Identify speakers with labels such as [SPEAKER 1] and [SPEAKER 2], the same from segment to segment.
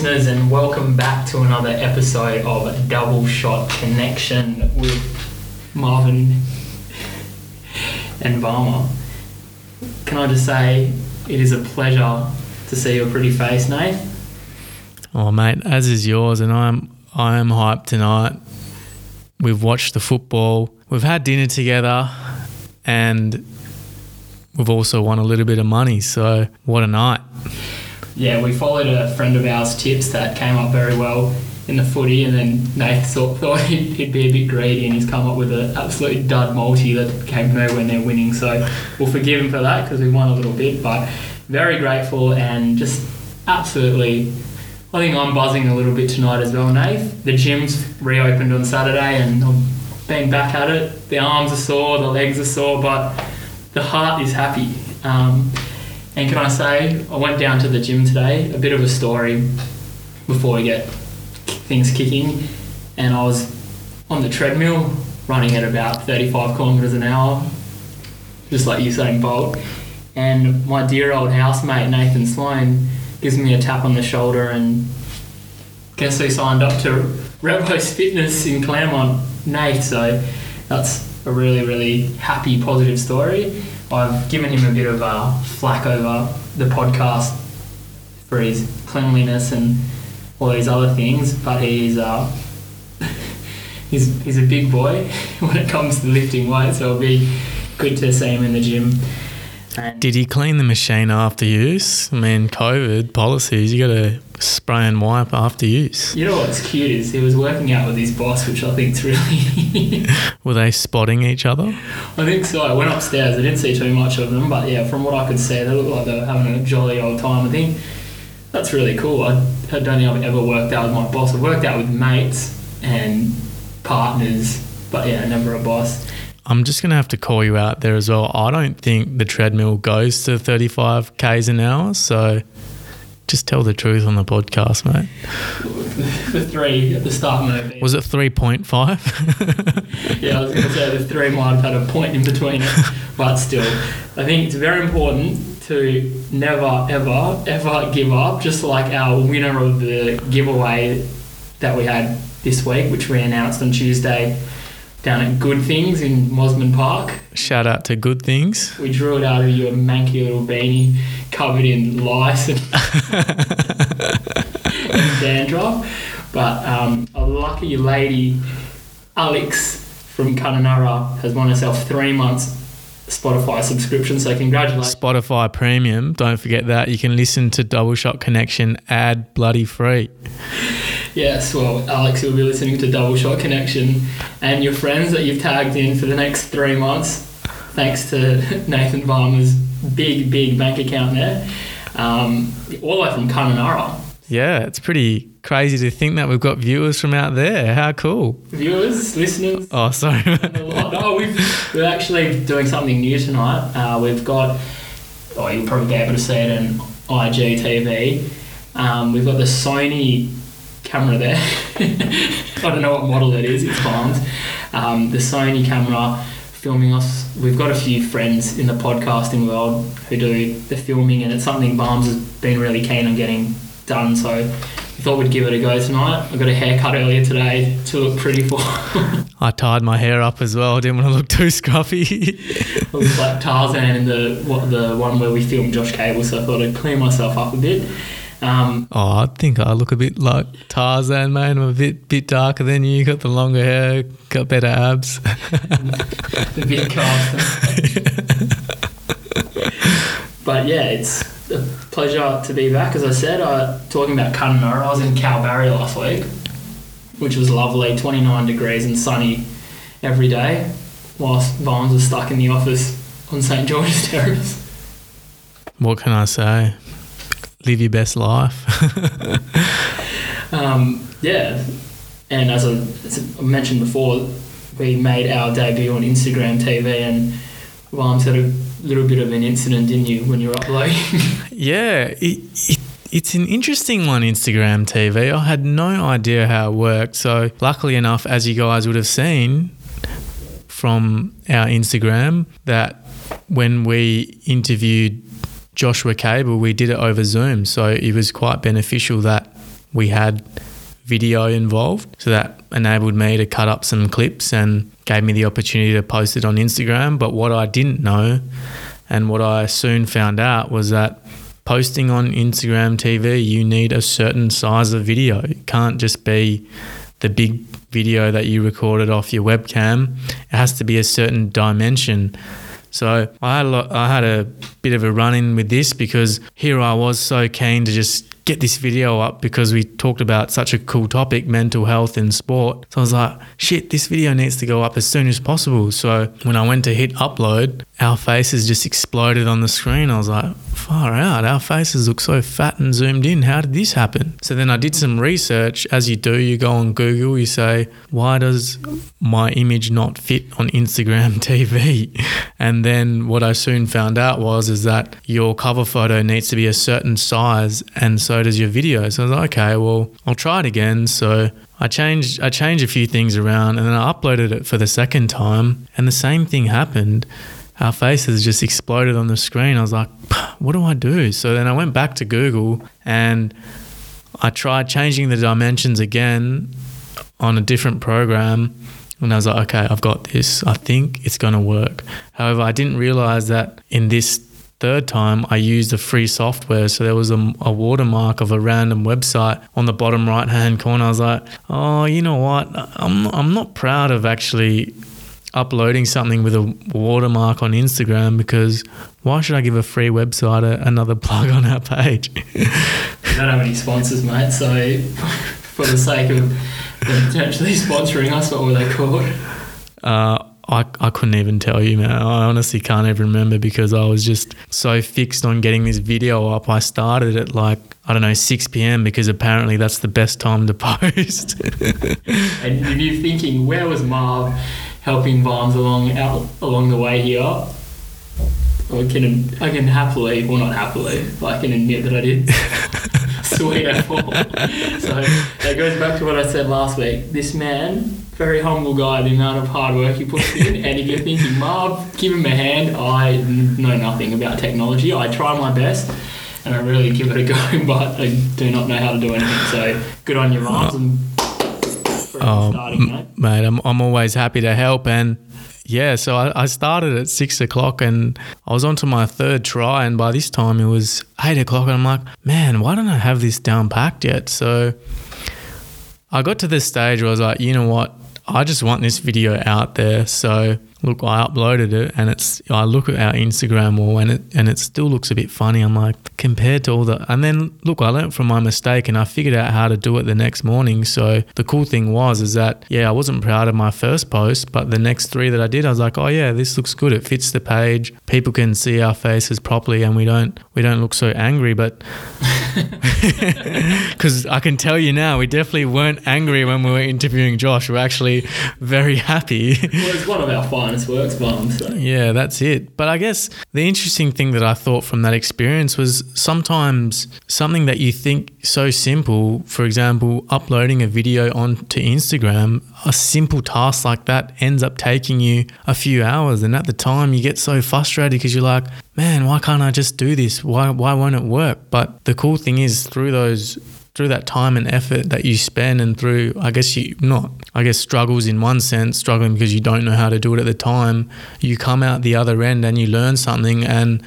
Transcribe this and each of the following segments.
[SPEAKER 1] listeners, and welcome back to another episode of Double Shot Connection with Marvin and Varma. Can I just say it is a pleasure to see your pretty face, Nate?
[SPEAKER 2] Oh, mate, as is yours, and I'm I am hyped tonight. We've watched the football, we've had dinner together, and we've also won a little bit of money. So what a night!
[SPEAKER 1] Yeah, we followed a friend of ours' tips that came up very well in the footy, and then Nate thought, thought he'd, he'd be a bit greedy, and he's come up with an absolute dud multi that came nowhere when they're winning. So we'll forgive him for that because we won a little bit, but very grateful and just absolutely. I think I'm buzzing a little bit tonight as well, Nate. The gym's reopened on Saturday, and I'm been back at it. The arms are sore, the legs are sore, but the heart is happy. Um, and can I say, I went down to the gym today, a bit of a story before we get things kicking, and I was on the treadmill running at about 35 kilometres an hour, just like Usain Bolt. And my dear old housemate Nathan Sloan gives me a tap on the shoulder and guess who signed up to Revos Fitness in Claremont? Nate. So that's a really, really happy, positive story. I've given him a bit of a flack over the podcast for his cleanliness and all these other things, but he's uh, he's he's a big boy when it comes to lifting weights. So it'll be good to see him in the gym. And
[SPEAKER 2] Did he clean the machine after use? I mean, COVID policies, you got to spray and wipe after use.
[SPEAKER 1] you know what's cute is he was working out with his boss, which I think's really.
[SPEAKER 2] Were they spotting each other?
[SPEAKER 1] I think so. I went upstairs. I didn't see too much of them, but yeah, from what I could see, they looked like they were having a jolly old time. I think that's really cool. I, I don't think I've ever worked out with my boss. I've worked out with mates and partners, but yeah, never a boss.
[SPEAKER 2] I'm just going to have to call you out there as well. I don't think the treadmill goes to 35 Ks an hour. So just tell the truth on the podcast, mate.
[SPEAKER 1] The three at the start maybe.
[SPEAKER 2] Was it 3.5?
[SPEAKER 1] yeah, I was going to say the three might have had a point in between it, but still, I think it's very important to never, ever, ever give up. Just like our winner of the giveaway that we had this week, which we announced on Tuesday down at Good Things in Mosman Park.
[SPEAKER 2] Shout out to Good Things.
[SPEAKER 1] We drew it out of your manky little beanie covered in lice and, and dandruff. But um, a lucky lady, Alex from Kununurra, has won herself three months Spotify subscription. So congratulations.
[SPEAKER 2] Spotify Premium. Don't forget that. You can listen to Double Shot Connection ad bloody free.
[SPEAKER 1] Yes, well, Alex, you'll be listening to Double Shot Connection and your friends that you've tagged in for the next three months, thanks to Nathan Varma's big, big bank account there. Um, all the way from Kununurra.
[SPEAKER 2] Yeah, it's pretty crazy to think that we've got viewers from out there. How cool.
[SPEAKER 1] Viewers, listeners,
[SPEAKER 2] Oh, sorry.
[SPEAKER 1] Oh, we've, we're actually doing something new tonight. Uh, we've got, oh, you'll probably be able to see it in IGTV. Um, we've got the Sony camera there. I don't know what model it is, it's bombed. Um, the Sony camera filming us. We've got a few friends in the podcasting world who do the filming, and it's something Barnes has been really keen on getting done. So we thought we'd give it a go tonight. I got a haircut earlier today to look pretty for.
[SPEAKER 2] I tied my hair up as well. I Didn't want to look too scruffy.
[SPEAKER 1] I was like Tarzan in the what, the one where we filmed Josh Cable, so I thought I'd clean myself up a bit. Um,
[SPEAKER 2] oh, I think I look a bit like Tarzan, mate. I'm a bit bit darker than you. Got the longer hair, got better abs.
[SPEAKER 1] the big cast. but yeah, it's a pleasure to be back. As I said, I talking about Kununurra. I was in Kalbarri last week, which was lovely, 29 degrees and sunny every day, whilst Vams was stuck in the office on St George's Terrace.
[SPEAKER 2] what can I say? Live your best life.
[SPEAKER 1] Um, yeah, and as I, as I mentioned before, we made our debut on Instagram TV, and Vams had a little bit of an incident, didn't you, when you were uploading?
[SPEAKER 2] yeah, it, it, it's an interesting one, Instagram TV. I had no idea how it worked. So, luckily enough, as you guys would have seen from our Instagram, that when we interviewed Joshua Cable, we did it over Zoom. So, it was quite beneficial that we had video involved. So that enabled me to cut up some clips and gave me the opportunity to post it on Instagram. But what I didn't know and what I soon found out was that posting on Instagram TV, you need a certain size of video. It can't just be the big video that you recorded off your webcam. It has to be a certain dimension. So I had a lot, I had a bit of a run in with this because here I was so keen to just get this video up because we talked about such a cool topic, mental health in sport. So I was like, shit, this video needs to go up as soon as possible. So when I went to hit upload, our faces just exploded on the screen. I was like, far out, our faces look so fat and zoomed in. How did this happen? So then I did some research. As you do, you go on Google, you say, why does my image not fit on Instagram TV? And then what I soon found out was is that your cover photo needs to be a certain size and so does your video. So I was like, okay, well, I'll try it again. So I changed I changed a few things around and then I uploaded it for the second time and the same thing happened. Our faces just exploded on the screen. I was like, what do I do? So then I went back to Google and I tried changing the dimensions again on a different program and I was like, okay, I've got this. I think it's going to work. However, I didn't realize that in this third time I used a free software. So there was a, a, watermark of a random website on the bottom right hand corner. I was like, oh, you know what? I'm, I'm not proud of actually uploading something with a watermark on Instagram because why should I give a free website a, another plug on our page?
[SPEAKER 1] we don't have any sponsors, mate. So for the sake of potentially sponsoring us, what were they called?
[SPEAKER 2] Uh, I, I couldn't even tell you, man. I honestly can't even remember because I was just so fixed on getting this video up. I started at like, I don't know, 6 p.m. because apparently that's the best time to post.
[SPEAKER 1] and you're thinking, where was Marv helping Barnes along out along the way here? I can I can happily, well not happily, but I can admit that I did sweet apple. so that goes back to what I said last week. This man very humble guy, the amount of hard work he puts in. and if you're thinking, Marv, give him a hand, I know nothing about technology. I try my best and I really give it a go, but I do not know how to do anything. So good on you, Marv. And
[SPEAKER 2] oh, starting, mate. mate, I'm, I'm always happy to help. And yeah, so I, I started at six o'clock and I was on to my third try. And by this time it was eight o'clock. And I'm like, man, why don't I have this down packed yet? So I got to this stage where I was like, you know what? I just want this video out there. So look, I uploaded it and it's I look at our Instagram wall and it and it still looks a bit funny. I'm like, compared to all the and then look, I learned from my mistake and I figured out how to do it the next morning. So the cool thing was is that yeah, I wasn't proud of my first post, but the next three that I did, I was like, oh yeah, this looks good. It fits the page. People can see our faces properly and we don't we don't look so angry, but because I can tell you now, we definitely weren't angry when we were interviewing Josh. We're actually very happy.
[SPEAKER 1] well, it's one of our works. So.
[SPEAKER 2] Yeah, that's it. But I guess the interesting thing that I thought from that experience was sometimes something that you think so simple, for example, uploading a video onto Instagram, a simple task like that ends up taking you a few hours. And at the time, you get so frustrated because you're like, man, why can't I just do this? Why, why won't it work? But the cool thing is, through those through that time and effort that you spend and through I guess you not I guess struggles in one sense struggling because you don't know how to do it at the time you come out the other end and you learn something and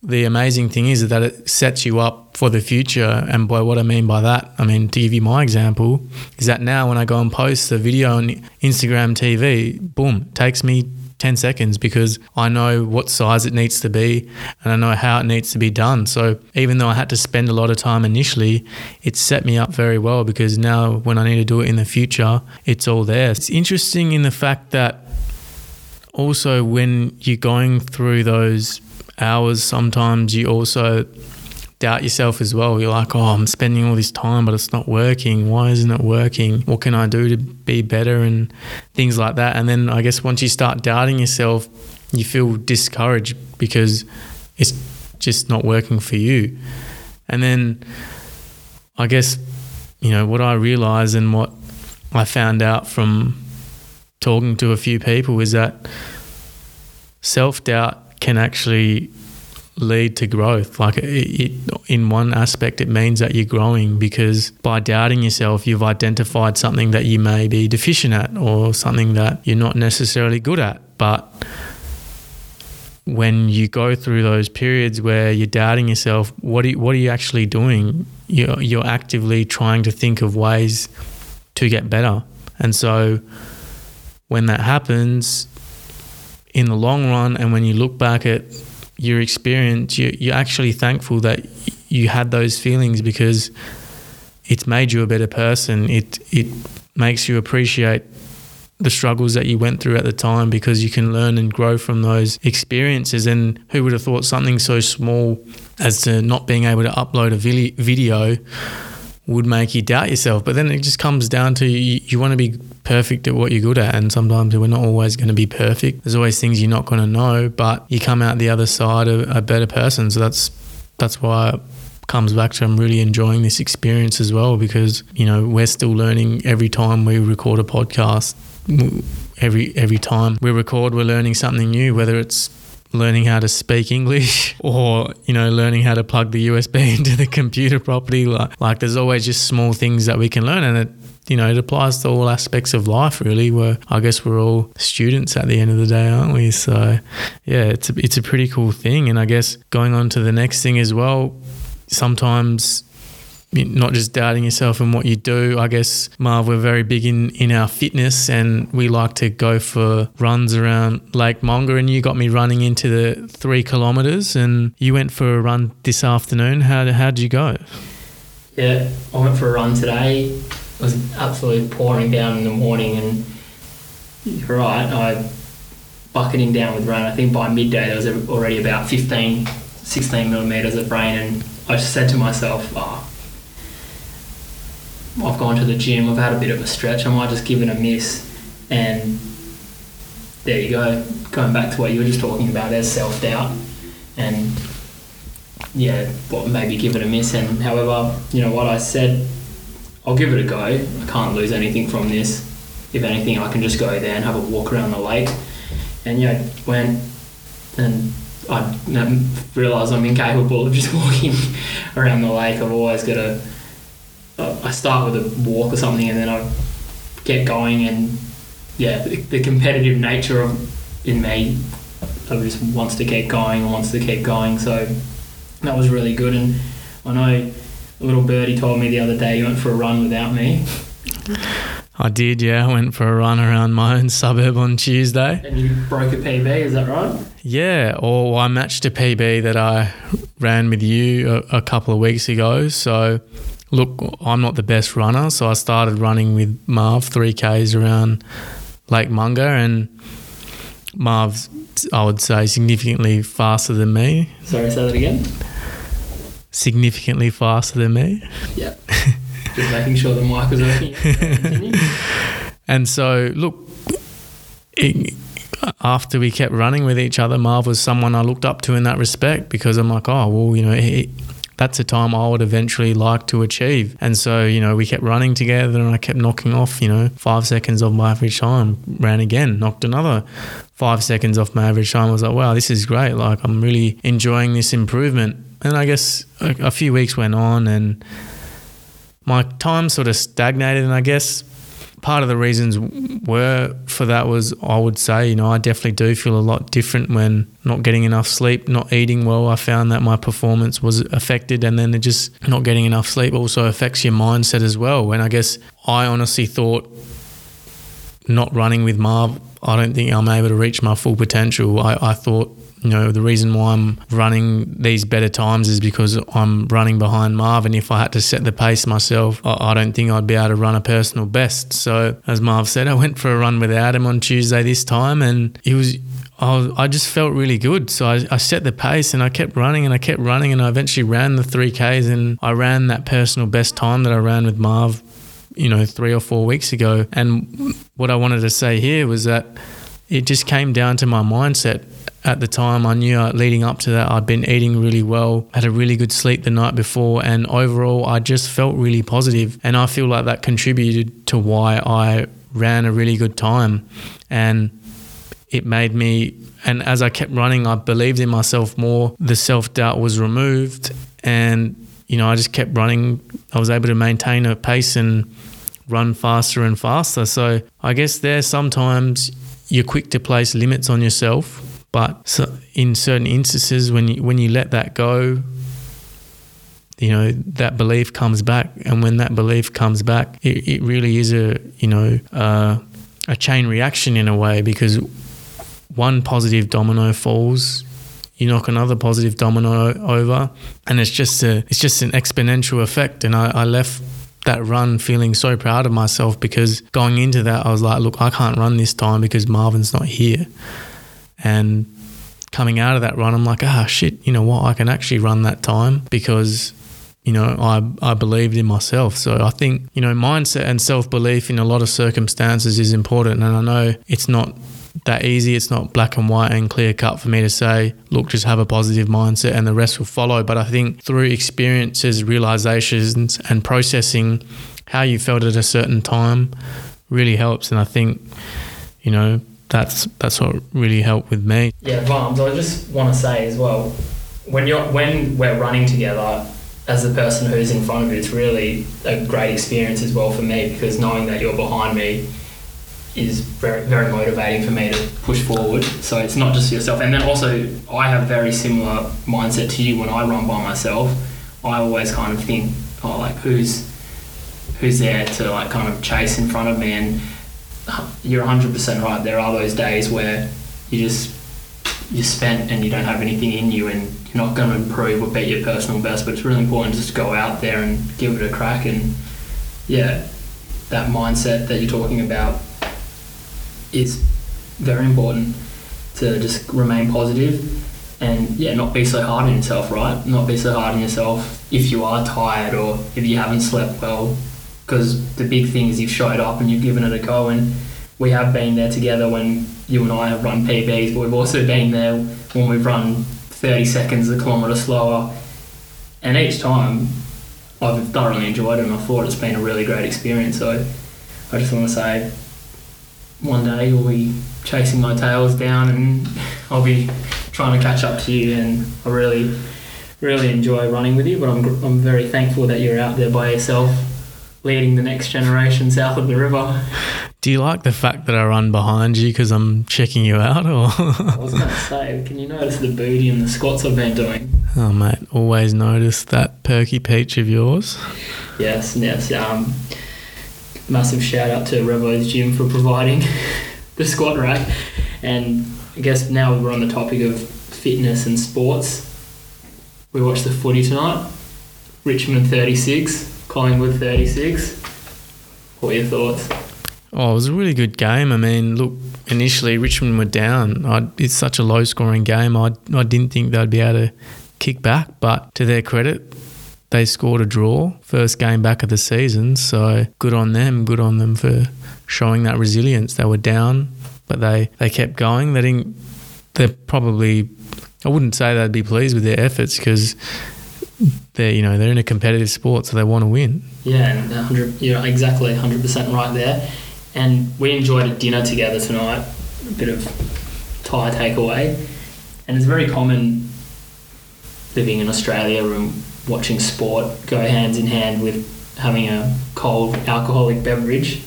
[SPEAKER 2] the amazing thing is that it sets you up for the future. And by what I mean by that, I mean to give you my example, is that now when I go and post a video on Instagram TV, boom, takes me 10 seconds because I know what size it needs to be and I know how it needs to be done. So even though I had to spend a lot of time initially, it set me up very well because now when I need to do it in the future, it's all there. It's interesting in the fact that also when you're going through those hours, sometimes you also doubt yourself as well. You're like, oh, I'm spending all this time, but it's not working. Why isn't it working? What can I do to be better and things like that? And then I guess once you start doubting yourself, you feel discouraged because it's just not working for you. And then I guess, you know, what I realized and what I found out from talking to a few people is that self doubt can actually lead to growth. Like it, it, in one aspect, it means that you're growing because by doubting yourself, you've identified something that you may be deficient at or something that you're not necessarily good at. But when you go through those periods where you're doubting yourself, what are you, what are you actually doing? You're, you're actively trying to think of ways to get better. And so when that happens, in the long run, and when you look back at your experience, you, you're actually thankful that you had those feelings because it's made you a better person. It it makes you appreciate the struggles that you went through at the time because you can learn and grow from those experiences. And who would have thought something so small as to not being able to upload a video would make you doubt yourself. But then it just comes down to you, you want to be perfect at what you're good at. And sometimes we're not always going to be perfect. There's always things you're not going to know, but you come out the other side a, a better person. So that's that's why it comes back to I'm really enjoying this experience as well because you know we're still learning every time we record a podcast. Every every time we record, we're learning something new. Whether it's learning how to speak English or, you know, learning how to plug the USB into the computer properly. Like, like there's always just small things that we can learn and it, you know, it applies to all aspects of life really where I guess we're all students at the end of the day, aren't we? So yeah, it's a, it's a pretty cool thing. And I guess going on to the next thing as well, sometimes not just doubting yourself and what you do. I guess, Marv, we're very big in, in our fitness and we like to go for runs around Lake Monger. And you got me running into the three kilometres and you went for a run this afternoon. How, how did you go?
[SPEAKER 1] Yeah, I went for a run today. It was absolutely pouring down in the morning and you're right, I bucketing down with rain. I think by midday there was already about 15, 16 millimetres of rain and I just said to myself, oh, I've gone to the gym, I've had a bit of a stretch, I might just give it a miss. And there you go. Going back to what you were just talking about, there's self doubt. And yeah, what maybe give it a miss. And however, you know what I said, I'll give it a go. I can't lose anything from this. If anything, I can just go there and have a walk around the lake. And yeah, went and I realised I'm incapable of just walking around the lake. I've always got to I start with a walk or something, and then I get going, and yeah, the, the competitive nature of in me, I just wants to keep going and wants to keep going. So that was really good, and I know a little birdie told me the other day you went for a run without me.
[SPEAKER 2] I did, yeah. I went for a run around my own suburb on Tuesday.
[SPEAKER 1] And you broke a PB, is that right?
[SPEAKER 2] Yeah, or I matched a PB that I ran with you a, a couple of weeks ago. So look, I'm not the best runner, so I started running with Marv 3Ks around Lake Monger, and Marv's, I would say, significantly faster than me.
[SPEAKER 1] Sorry, say that again.
[SPEAKER 2] Significantly faster than me.
[SPEAKER 1] Yeah. Just making sure the mic was working.
[SPEAKER 2] and so, look, it, after we kept running with each other, Marv was someone I looked up to in that respect because I'm like, oh, well, you know, he, that's a time I would eventually like to achieve. And so, you know, we kept running together and I kept knocking off, you know, five seconds of my average time, ran again, knocked another five seconds off my average time. I was like, wow, this is great. Like, I'm really enjoying this improvement. And I guess a, a few weeks went on and my time sort of stagnated. And I guess part of the reasons were for that was I would say, you know, I definitely do feel a lot different when not getting enough sleep, not eating well. I found that my performance was affected, and then just not getting enough sleep also affects your mindset as well. When I guess I honestly thought not running with Marv, I don't think I'm able to reach my full potential. I, I thought you know, the reason why I'm running these better times is because I'm running behind Marv. And if I had to set the pace myself, I, I don't think I'd be able to run a personal best. So, as Marv said, I went for a run without him on Tuesday this time, and he was I, just felt really good. So I, I, set the pace and I kept running and I kept running and I eventually ran the 3Ks and I ran that personal best time that I ran with Marv, you know, three or four weeks ago. And what I wanted to say here was that it just came down to my mindset at the time, I knew uh, leading up to that, I'd been eating really well, had a really good sleep the night before, and overall, I just felt really positive. And I feel like that contributed to why I ran a really good time. And it made me, and as I kept running, I believed in myself more. The self doubt was removed, and you know, I just kept running. I was able to maintain a pace and run faster and faster. So I guess there sometimes you're quick to place limits on yourself, but in certain instances, when you when you let that go, you know that belief comes back, and when that belief comes back, it, it really is a you know uh, a chain reaction in a way because one positive domino falls you knock another positive domino over and it's just a it's just an exponential effect. And I, I left that run feeling so proud of myself because going into that I was like look I can't run this time because Marvin's not here. And coming out of that run I'm like ah shit you know what? I can actually run that time because you know I, I believed in myself. So I think you know mindset and self-belief in a lot of circumstances is important. And I know it's not that easy. It's not black and white and clear cut for me to say, look, just have a positive mindset and the rest will follow. But I think through experiences, realizations, and processing how you felt at a certain time really helps. And I think, you know, that's that's what really helped with me.
[SPEAKER 1] Yeah, Vams, I just want to say as well, when you're when we're running together, as the person who's in front of you, it's really a great experience as well for me because knowing that you're behind me is very very motivating for me to push forward. So it's not just yourself, and then also I have very similar mindset to you when I run by myself. I always kind of think, oh, like who's who's there to like kind of chase in front of me, and uh, you're 100% right. There are those days where you just you're spent and you don't have anything in you, and you're not going to improve or beat your personal best. But it's really important just to go out there and give it a crack, and yeah, that mindset that you're talking about is very important to just remain positive and yeah, not be so hard on yourself, right? Not be so hard on yourself if you are tired or if you haven't slept well. Because the big thing is you've showed up and you've given it a go, and we have been there together when you and I have run PBs, but we've also been there when we've run 30 seconds a kilometre slower. And each time I've thoroughly enjoyed it and I thought it's been a really great experience. So I just want to say one day you'll be chasing my tails down and I'll be trying to catch up to you and I really really enjoy running with you but I'm, I'm very thankful that you're out there by yourself leading the next generation south of the river.
[SPEAKER 2] Do you like the fact that I run behind you because I'm checking you out or?
[SPEAKER 1] I was going to say can you notice the booty and the squats I've been doing?
[SPEAKER 2] Oh mate always notice that perky peach of yours.
[SPEAKER 1] Yes yes um massive shout out to Revo's Gym for providing the squat rack. And I guess now we're on the topic of fitness and sports. We watched the footy tonight. Richmond 36, Collingwood 36. What are your thoughts?
[SPEAKER 2] Oh, it was a really good game. I mean, look, initially Richmond were down. I, it's such a low scoring game. I, I didn't think they'd be able to kick back, but to their credit, they scored a draw, first game back of the season. So good on them. Good on them for showing that resilience. They were down, but they, they kept going. They didn't. They're probably. I wouldn't say they'd be pleased with their efforts because they're you know they're in a competitive sport, so they want to win.
[SPEAKER 1] Yeah, and 100. You're exactly 100 percent right there. And we enjoyed a dinner together tonight. A bit of Thai takeaway, and it's very common living in Australia watching sport go hands in hand with having a cold alcoholic beverage.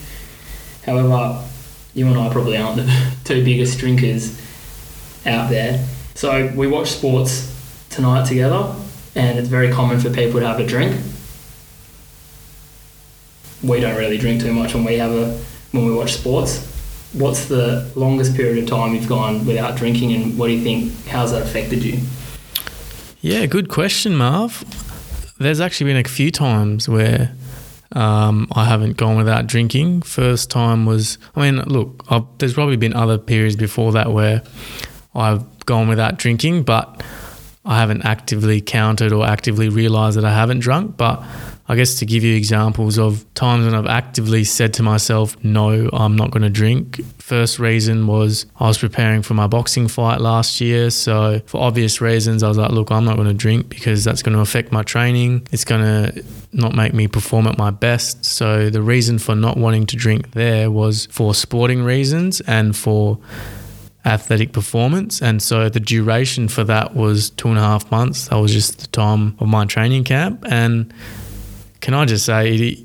[SPEAKER 1] However, you and I probably aren't the two biggest drinkers out there. So we watch sports tonight together, and it's very common for people to have a drink. We don't really drink too much when we have a when we watch sports. What's the longest period of time you've gone without drinking, and what do you think? How's that affected you?
[SPEAKER 2] Yeah, good question, Marv there's actually been a few times where um, I haven't gone without drinking. First time was, I mean, look, I've, there's probably been other periods before that where I've gone without drinking, but I haven't actively counted or actively realized that I haven't drunk. But I guess to give you examples of times when I've actively said to myself, no, I'm not going to drink. First reason was I was preparing for my boxing fight last year. So, for obvious reasons, I was like, look, I'm not going to drink because that's going to affect my training. It's going to not make me perform at my best. So, the reason for not wanting to drink there was for sporting reasons and for athletic performance. And so the duration for that was two and a half months. That was just the time of my training camp. And can I just say, it,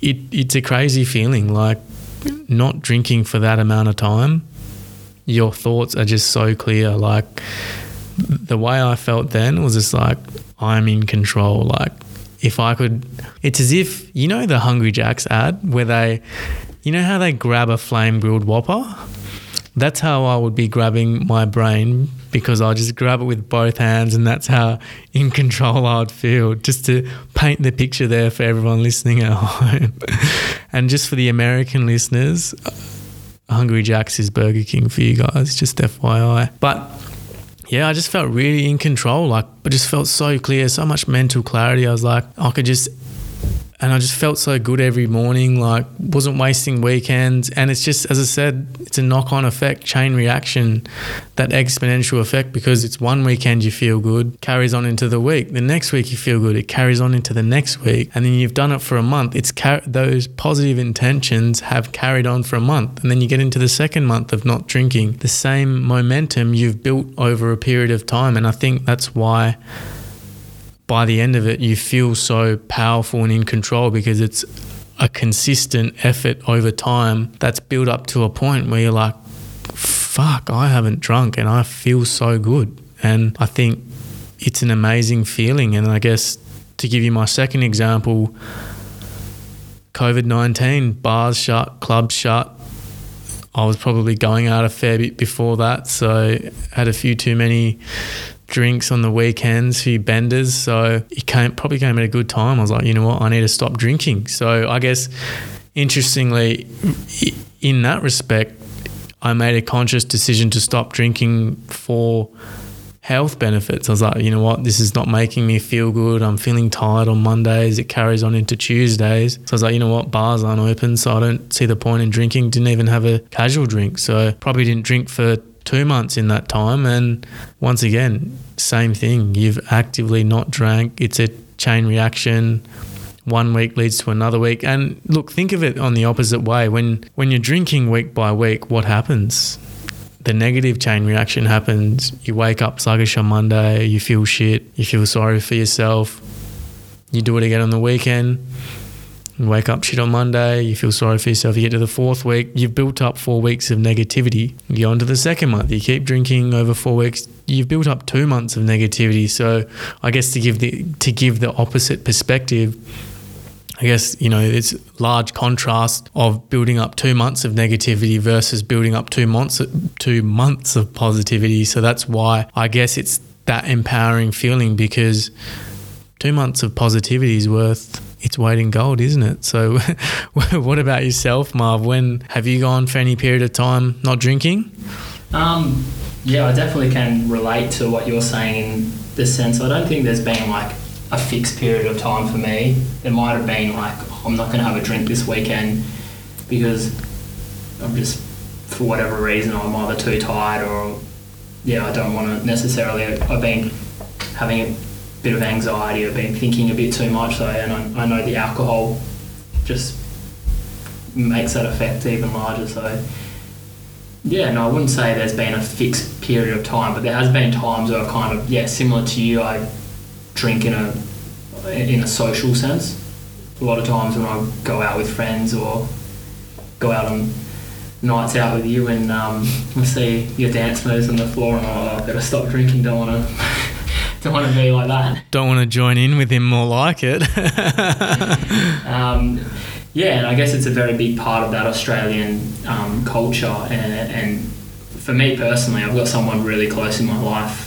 [SPEAKER 2] it, it's a crazy feeling. Like not drinking for that amount of time, your thoughts are just so clear. Like the way I felt then was just like, I'm in control. Like if I could, it's as if, you know, the Hungry Jacks ad where they, you know how they grab a flame grilled whopper? That's how I would be grabbing my brain because I just grab it with both hands, and that's how in control I'd feel. Just to paint the picture there for everyone listening at home, and just for the American listeners, uh, Hungry Jack's is Burger King for you guys, just FYI. But yeah, I just felt really in control. Like, I just felt so clear, so much mental clarity. I was like, I could just and I just felt so good every morning, like wasn't wasting weekends. And it's just, as I said, it's a knock on effect, chain reaction, that exponential effect because it's one weekend you feel good, carries on into the week. The next week you feel good, it carries on into the next week. And then you've done it for a month. It's car- those positive intentions have carried on for a month. And then you get into the second month of not drinking. The same momentum you've built over a period of time. And I think that's why by the end of it, you feel so powerful and in control because it's a consistent effort over time that's built up to a point where you're like, fuck, I haven't drunk and I feel so good. And I think it's an amazing feeling. And I guess to give you my second example, COVID 19, bars shut, clubs shut. I was probably going out a fair bit before that, so had a few too many drinks on the weekends, few benders. So it came probably came at a good time. I was like, you know what, I need to stop drinking. So I guess interestingly, in that respect, I made a conscious decision to stop drinking for health benefits. I was like, you know what, this is not making me feel good. I'm feeling tired on Mondays. It carries on into Tuesdays. So I was like, you know what, bars aren't open, so I don't see the point in drinking. Didn't even have a casual drink. So probably didn't drink for two months in that time. And once again, same thing. You've actively not drank. It's a chain reaction. One week leads to another week. And look, think of it on the opposite way. When when you're drinking week by week, what happens? The negative chain reaction happens. You wake up sluggish on Monday, you feel shit, you feel sorry for yourself. You do it again on the weekend you wake up shit on Monday, you feel sorry for yourself, you get to the fourth week, you've built up four weeks of negativity. You go on to the second month, you keep drinking over four weeks, you've built up two months of negativity. So I guess to give the to give the opposite perspective, I guess, you know, it's large contrast of building up two months of negativity versus building up two months two months of positivity. So that's why I guess it's that empowering feeling because two months of positivity is worth its weight in gold, isn't it? So, what about yourself, Marv? When have you gone for any period of time not drinking?
[SPEAKER 1] Um, yeah, I definitely can relate to what you're saying in the sense. I don't think there's been like a fixed period of time for me. There might have been like, I'm not going to have a drink this weekend because I'm just, for whatever reason, I'm either too tired or, yeah, I don't want to necessarily. I've been having bit of anxiety or been thinking a bit too much. So, and I, I know the alcohol just makes that effect even larger. So, yeah, no, I wouldn't say there's been a fixed period of time, but there has been times where I've kind of, yeah, similar to you, I drink in a in a social sense. A lot of times when I go out with friends or go out on nights out with you and um, I see your dance moves on the floor and I'm like, oh, I better stop drinking, don't want to don't want to be like that.
[SPEAKER 2] Don't want to join in with him more like it.
[SPEAKER 1] um, yeah, and I guess it's a very big part of that Australian um, culture. And, and for me personally, I've got someone really close in my life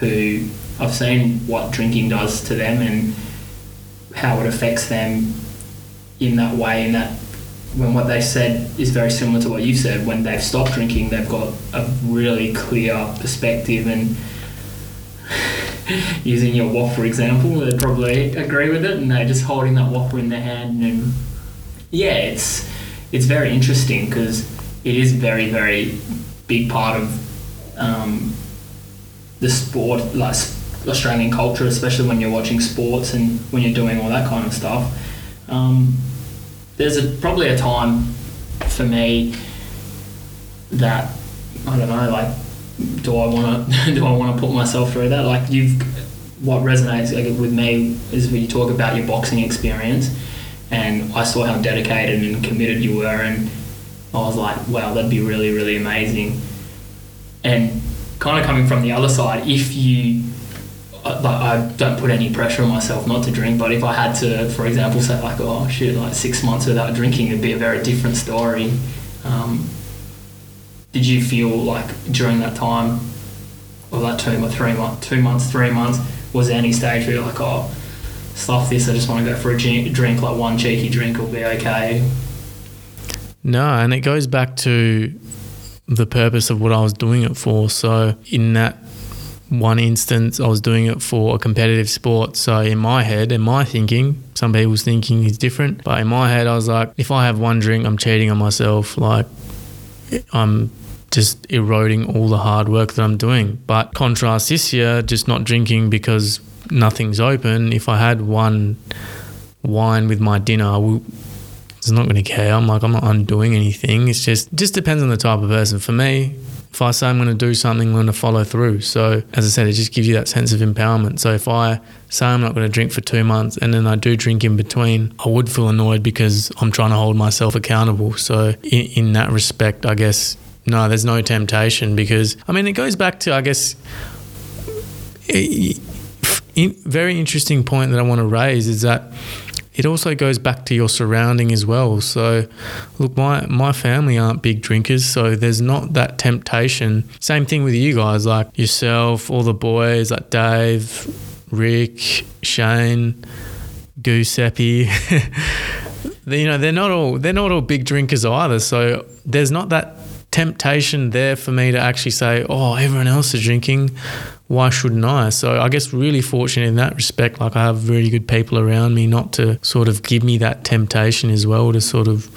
[SPEAKER 1] who I've seen what drinking does to them and how it affects them in that way. In that, when what they said is very similar to what you said, when they've stopped drinking, they've got a really clear perspective and using your wok for example, they'd probably agree with it, and they're just holding that whopper in their hand, and yeah, it's it's very interesting because it is very very big part of um, the sport, like Australian culture, especially when you're watching sports and when you're doing all that kind of stuff. Um, there's a, probably a time for me that I don't know, like, do I want to do I want to put myself through that? Like, you've what resonates like, with me is when you talk about your boxing experience, and I saw how dedicated and committed you were, and I was like, wow, that'd be really really amazing. And kind of coming from the other side, if you like I don't put any pressure on myself not to drink, but if I had to, for example, say like, oh shit, like six months without drinking, it'd be a very different story. Um, did you feel like during that time, or that two or three months, two months, three months, was there any stage where you're like, oh, stuff this, I just want to go for a drink, like one cheeky drink will be okay?
[SPEAKER 2] No, and it goes back to the purpose of what I was doing it for. So in that one instance, I was doing it for a competitive sport. So in my head, in my thinking, some people's thinking is different. But in my head, I was like, if I have one drink, I'm cheating on myself. Like, I'm just eroding all the hard work that I'm doing. But contrast this year, just not drinking because nothing's open. If I had one wine with my dinner, I will, it's not going to care. I'm like, I'm not undoing anything. It's just, just depends on the type of person. For me, if I say I'm going to do something, I'm going to follow through. So, as I said, it just gives you that sense of empowerment. So, if I say I'm not going to drink for two months and then I do drink in between, I would feel annoyed because I'm trying to hold myself accountable. So, in, in that respect, I guess, no, there's no temptation because, I mean, it goes back to, I guess, a very interesting point that I want to raise is that it also goes back to your surrounding as well. So, look, my my family aren't big drinkers, so there's not that temptation. Same thing with you guys, like yourself, all the boys, like Dave, Rick, Shane, Giuseppe. you know, they're not all they're not all big drinkers either. So there's not that temptation there for me to actually say, "Oh, everyone else is drinking why shouldn't I? So I guess really fortunate in that respect. Like I have really good people around me not to sort of give me that temptation as well to sort of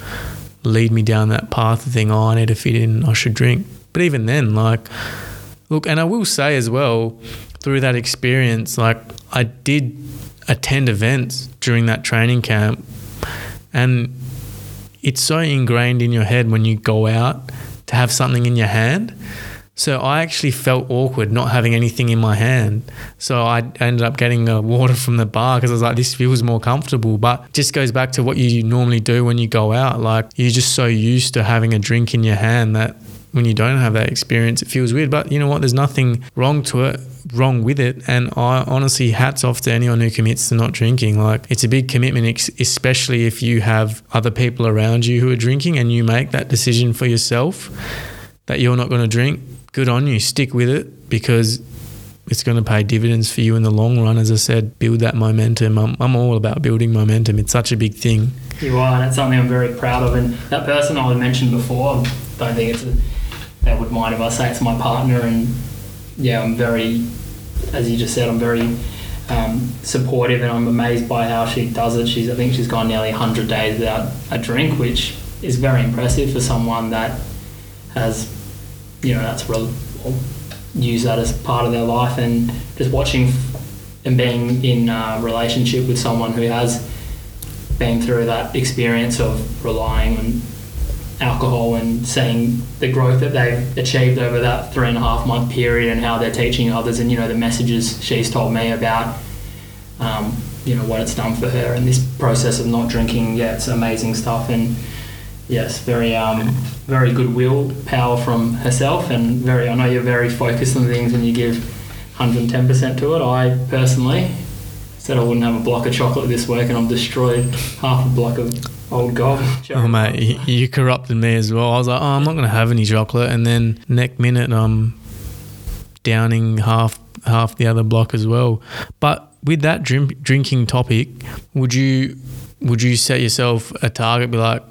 [SPEAKER 2] lead me down that path of thing, oh, I need to fit in, I should drink. But even then, like, look, and I will say as well, through that experience, like I did attend events during that training camp and it's so ingrained in your head when you go out to have something in your hand so I actually felt awkward not having anything in my hand. So I ended up getting a water from the bar because I was like, this feels more comfortable. But just goes back to what you normally do when you go out. Like you're just so used to having a drink in your hand that when you don't have that experience, it feels weird. But you know what? There's nothing wrong to it, wrong with it. And I honestly, hats off to anyone who commits to not drinking. Like it's a big commitment, especially if you have other people around you who are drinking and you make that decision for yourself that you're not going to drink good on you. Stick with it because it's going to pay dividends for you in the long run. As I said, build that momentum. I'm, I'm all about building momentum. It's such a big thing.
[SPEAKER 1] You are, and it's something I'm very proud of. And that person I mentioned before, I don't think it's a, they would mind if I say it's my partner. And yeah, I'm very, as you just said, I'm very um, supportive, and I'm amazed by how she does it. She's, I think she's gone nearly 100 days without a drink, which is very impressive for someone that has you know that's real, use that as part of their life and just watching and being in a relationship with someone who has been through that experience of relying on alcohol and seeing the growth that they've achieved over that three and a half month period and how they're teaching others and you know the messages she's told me about um, you know what it's done for her and this process of not drinking yeah it's amazing stuff and yes very um, very good will power from herself, and very. I know you're very focused on things when you give 110% to it. I personally said I wouldn't have a block of chocolate this week, and I've destroyed half a block of old gold.
[SPEAKER 2] Oh mate, you, you corrupted me as well. I was like, oh, I'm not going to have any chocolate, and then next minute I'm downing half half the other block as well. But with that drink, drinking topic, would you would you set yourself a target? Be like,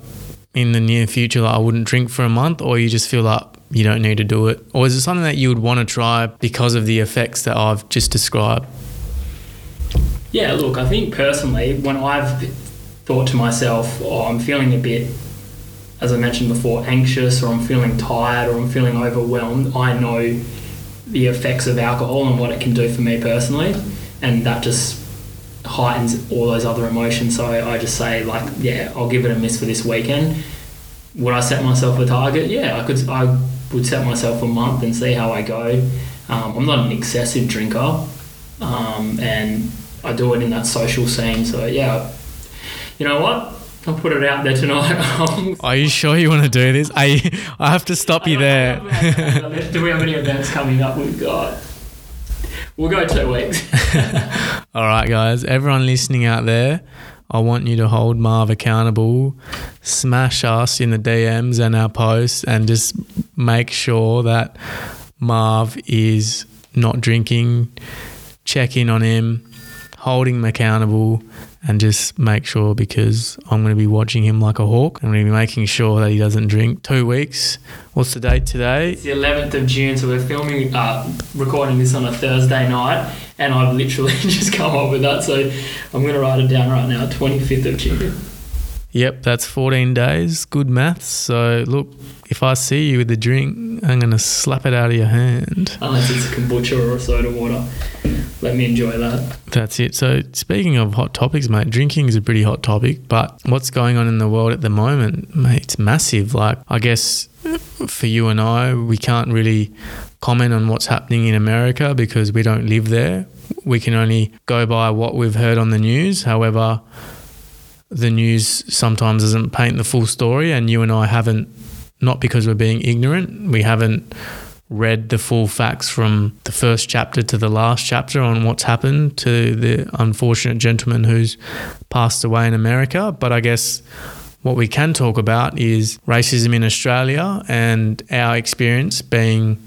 [SPEAKER 2] in the near future like I wouldn't drink for a month or you just feel like you don't need to do it? Or is it something that you would want to try because of the effects that I've just described?
[SPEAKER 1] Yeah, look, I think personally, when I've thought to myself, oh, I'm feeling a bit, as I mentioned before, anxious or I'm feeling tired or I'm feeling overwhelmed, I know the effects of alcohol and what it can do for me personally. And that just heightens all those other emotions. So I just say like, yeah, I'll give it a miss for this weekend. Would I set myself a target? Yeah, I could. I would set myself a month and see how I go. Um, I'm not an excessive drinker, um, and I do it in that social scene. So yeah, you know what? I'll put it out there tonight.
[SPEAKER 2] Are you sure you want to do this? I I have to stop you there.
[SPEAKER 1] do we have any events coming up? We've got. We'll go two weeks.
[SPEAKER 2] All right, guys. Everyone listening out there, I want you to hold Marv accountable. Smash us in the DMs and our posts, and just make sure that Marv is not drinking. Check in on him, holding him accountable, and just make sure because I'm going to be watching him like a hawk. I'm going to be making sure that he doesn't drink. Two weeks. What's the date today?
[SPEAKER 1] It's the 11th of June, so we're filming, uh, recording this on a Thursday night, and I've literally just come up with that. So I'm going to write it down right now, 25th of June.
[SPEAKER 2] Yep, that's 14 days. Good maths. So look, if I see you with a drink, I'm going to slap it out of your hand.
[SPEAKER 1] Unless it's a kombucha or a soda water. Let me enjoy that.
[SPEAKER 2] That's it. So, speaking of hot topics, mate, drinking is a pretty hot topic. But what's going on in the world at the moment, mate, it's massive. Like, I guess for you and I, we can't really comment on what's happening in America because we don't live there. We can only go by what we've heard on the news. However, the news sometimes doesn't paint the full story, and you and I haven't, not because we're being ignorant, we haven't read the full facts from the first chapter to the last chapter on what's happened to the unfortunate gentleman who's passed away in America. But I guess what we can talk about is racism in Australia and our experience being,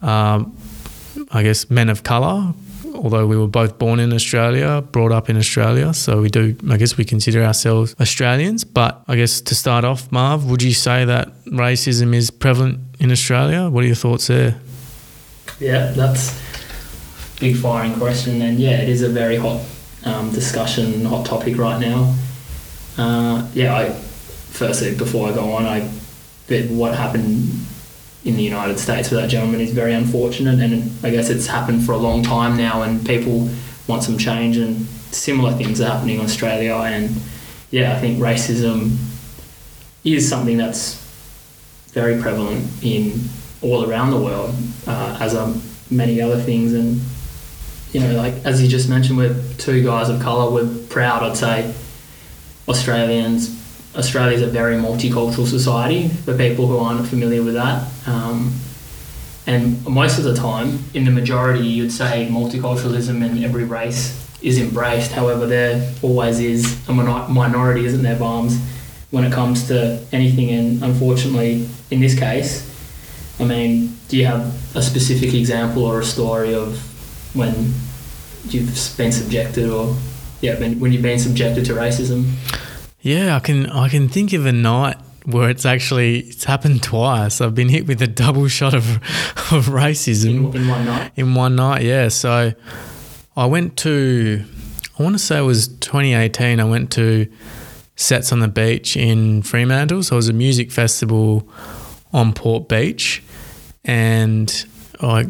[SPEAKER 2] um, I guess, men of colour. Although we were both born in Australia, brought up in Australia, so we do, I guess, we consider ourselves Australians. But I guess to start off, Marv, would you say that racism is prevalent in Australia? What are your thoughts there?
[SPEAKER 1] Yeah, that's a big firing question, and yeah, it is a very hot um, discussion, hot topic right now. Uh, yeah, I firstly before I go on, I what happened in the United States with that gentleman is very unfortunate, and I guess it's happened for a long time now, and people want some change, and similar things are happening in Australia, and yeah, I think racism is something that's very prevalent in all around the world, uh, as are many other things, and you know, like as you just mentioned, we're two guys of colour. We're proud, I'd say, Australians. Australia is a very multicultural society for people who aren't familiar with that. Um, and most of the time, in the majority, you'd say multiculturalism and every race is embraced. However, there always is a minor- minority, isn't there, Barnes, when it comes to anything. And unfortunately, in this case, I mean, do you have a specific example or a story of when you've been subjected or yeah, when you've been subjected to racism?
[SPEAKER 2] Yeah, I can I can think of a night where it's actually it's happened twice. I've been hit with a double shot of of racism
[SPEAKER 1] in, in one night.
[SPEAKER 2] in one night. Yeah, so I went to I want to say it was 2018. I went to Sets on the Beach in Fremantle. So it was a music festival on Port Beach, and I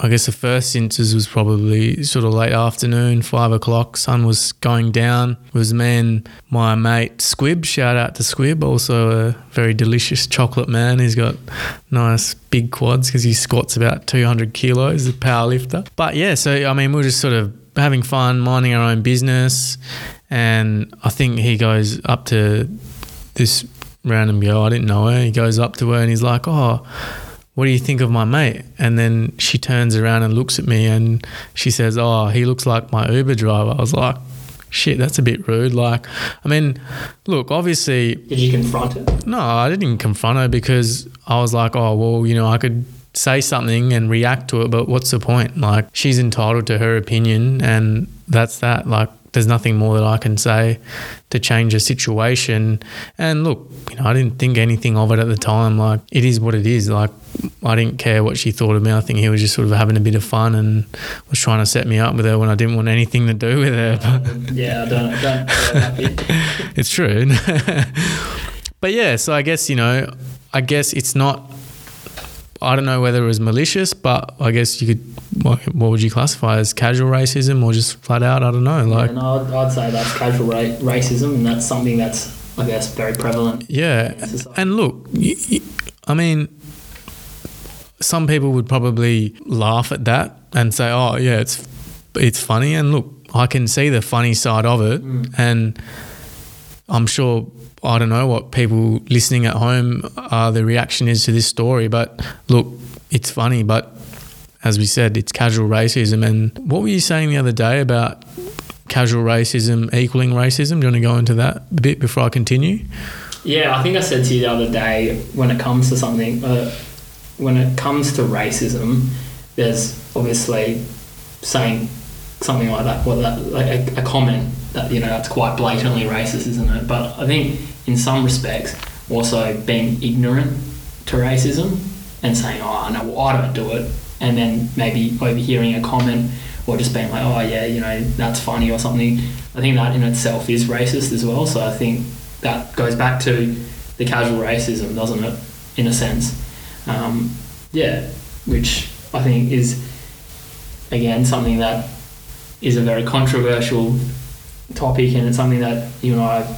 [SPEAKER 2] I guess the first instance was probably sort of late afternoon, five o'clock. Sun was going down. It was me and my mate Squib. Shout out to Squib, also a very delicious chocolate man. He's got nice big quads because he squats about 200 kilos, a power lifter. But yeah, so I mean, we we're just sort of having fun, minding our own business. And I think he goes up to this random girl. I didn't know her. He goes up to her and he's like, oh, what do you think of my mate? And then she turns around and looks at me and she says, oh, he looks like my Uber driver. I was like, shit, that's a bit rude. Like, I mean, look, obviously.
[SPEAKER 1] Did you confront her?
[SPEAKER 2] No, I didn't confront her because I was like, oh, well, you know, I could say something and react to it, but what's the point? Like, she's entitled to her opinion and that's that. Like, there's nothing more that I can say to change a situation. And look, you know, I didn't think anything of it at the time. Like, it is what it is. Like, I didn't care what she thought of me. I think he was just sort of having a bit of fun and was trying to set me up with her when I didn't want anything to do with her.
[SPEAKER 1] But yeah, I don't, I don't
[SPEAKER 2] it's true. but yeah, so I guess, you know, I guess it's not, I don't know whether it was malicious, but I guess you could what, what would you classify as casual racism or just flat out? I don't know. Like,
[SPEAKER 1] yeah, no, I'd, I'd say that's casual ra- racism, and that's something that's I guess very prevalent.
[SPEAKER 2] Yeah, and look, I mean, some people would probably laugh at that and say, "Oh, yeah, it's it's funny." And look, I can see the funny side of it, mm. and I'm sure I don't know what people listening at home uh, the reaction is to this story, but look, it's funny. But as we said, it's casual racism. And what were you saying the other day about casual racism equaling racism? Do you want to go into that a bit before I continue?
[SPEAKER 1] Yeah, I think I said to you the other day when it comes to something, uh, when it comes to racism, there's obviously saying something like that, well, that like a, a comment that you know that's quite blatantly racist, isn't it? But I think in some respects, also being ignorant to racism and saying, "Oh, no, well, I don't do it," and then maybe overhearing a comment or just being like, "Oh, yeah, you know, that's funny" or something. I think that in itself is racist as well. So I think that goes back to the casual racism, doesn't it? In a sense, um, yeah, which I think is again something that is a very controversial topic, and it's something that you and I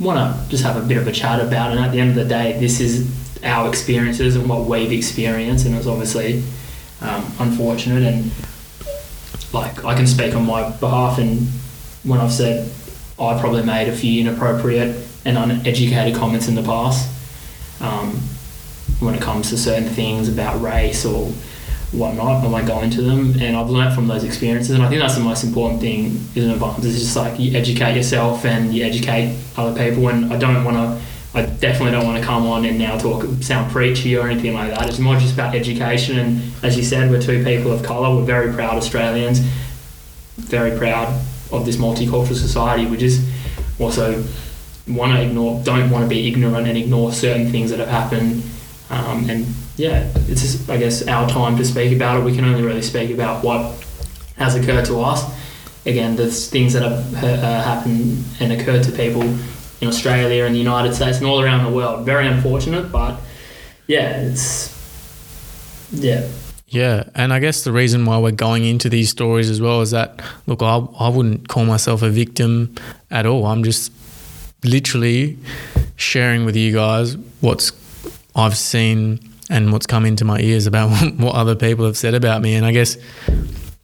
[SPEAKER 1] want to just have a bit of a chat about. And at the end of the day, this is our experiences and what we've experienced, and it's obviously um, unfortunate. And like I can speak on my behalf, and when I've said I probably made a few inappropriate and uneducated comments in the past um, when it comes to certain things about race or whatnot. I won't go into them, and I've learnt from those experiences, and I think that's the most important thing in advance. It's just like you educate yourself and you educate other people. And I don't want to, I definitely don't want to come on and now talk sound preachy or anything like that. It's more just about education. And as you said, we're two people of colour. We're very proud Australians, very proud of this multicultural society. We just also want to ignore, don't want to be ignorant and ignore certain things that have happened. Um, and yeah, it's just, I guess, our time to speak about it. We can only really speak about what has occurred to us. Again, there's things that have uh, happened and occurred to people in Australia and the United States and all around the world. Very unfortunate, but yeah, it's yeah.
[SPEAKER 2] Yeah, and I guess the reason why we're going into these stories as well is that look, I, I wouldn't call myself a victim at all. I'm just literally sharing with you guys what's I've seen and what's come into my ears about what other people have said about me. And I guess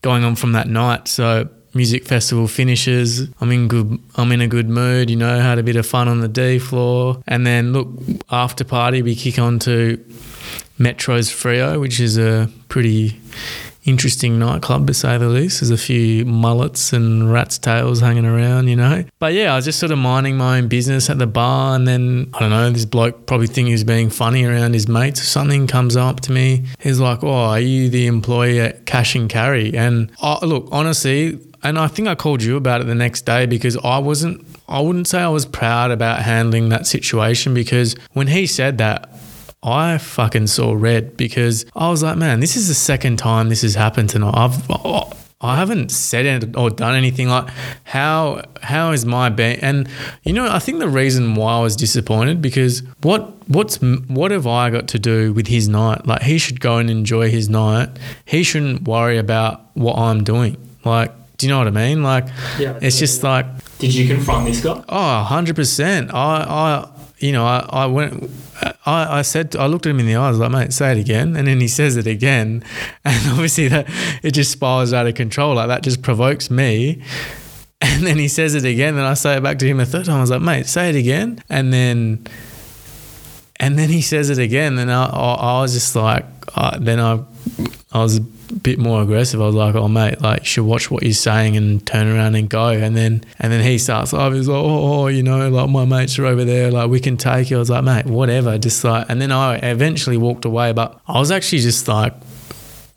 [SPEAKER 2] going on from that night, so music festival finishes. I'm in good. I'm in a good mood. You know, had a bit of fun on the D floor, and then look after party we kick on to Metro's Freo, which is a pretty interesting nightclub to say the least. There's a few mullets and rat's tails hanging around, you know. But yeah, I was just sort of minding my own business at the bar, and then I don't know, this bloke probably think he was being funny around his mates something comes up to me. He's like, "Oh, are you the employee at Cash and Carry?" And I, look, honestly, and I think I called you about it the next day because I wasn't. I wouldn't say I was proud about handling that situation because when he said that, I fucking saw red because I was like, man, this is the second time this has happened tonight. I've I haven't said it or done anything like how how is my band and you know I think the reason why I was disappointed because what what's what have I got to do with his night like he should go and enjoy his night he shouldn't worry about what I'm doing like do you know what I mean like
[SPEAKER 1] Yeah,
[SPEAKER 2] it's just like
[SPEAKER 1] Did you confront this guy?
[SPEAKER 2] Oh, 100%. I, I you know, I, I went, I, I said, I looked at him in the eyes, like, mate, say it again. And then he says it again. And obviously that it just spirals out of control. Like that just provokes me. And then he says it again. And I say it back to him a third time. I was like, mate, say it again. And then, and then he says it again. And I, I, I was just like, uh, then I, I was bit more aggressive. I was like, "Oh, mate, like you should watch what you're saying and turn around and go." And then and then he starts off. He's like, "Oh, oh, you know, like my mates are over there. Like we can take you." I was like, "Mate, whatever." Just like, and then I eventually walked away. But I was actually just like,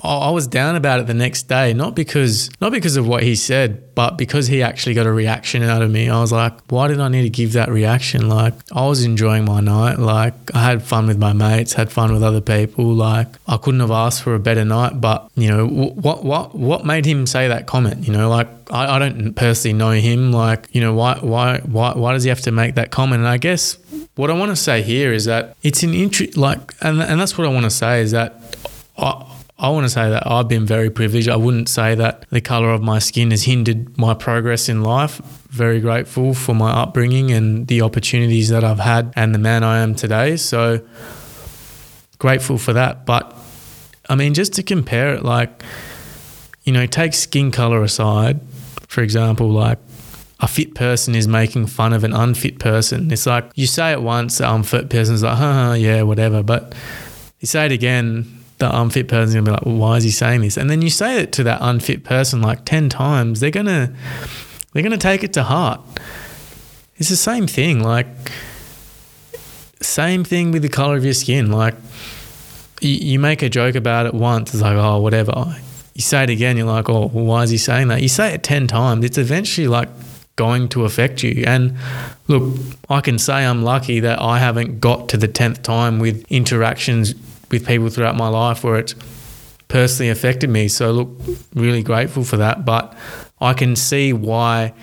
[SPEAKER 2] I was down about it the next day, not because not because of what he said, but because he actually got a reaction out of me. I was like, why did I need to give that reaction? Like I was enjoying my night. Like I had fun with my mates, had fun with other people. Like I couldn't have asked for a better night. But you know what what what made him say that comment? You know, like I, I don't personally know him. Like you know why why why why does he have to make that comment? And I guess what I want to say here is that it's an interest. Like and and that's what I want to say is that. I, I want to say that I've been very privileged. I wouldn't say that the color of my skin has hindered my progress in life. Very grateful for my upbringing and the opportunities that I've had and the man I am today. So grateful for that. But I mean, just to compare it, like, you know, take skin color aside, for example, like a fit person is making fun of an unfit person. It's like you say it once, um, the unfit person's like, huh, yeah, whatever. But you say it again, the unfit person's gonna be like, well, why is he saying this? And then you say it to that unfit person like 10 times, they're gonna, they're gonna take it to heart. It's the same thing. Like, same thing with the color of your skin. Like, you, you make a joke about it once, it's like, oh, whatever. You say it again, you're like, oh, well, why is he saying that? You say it 10 times, it's eventually like going to affect you. And look, I can say I'm lucky that I haven't got to the 10th time with interactions with people throughout my life where it's personally affected me. So, look, really grateful for that. But I can see why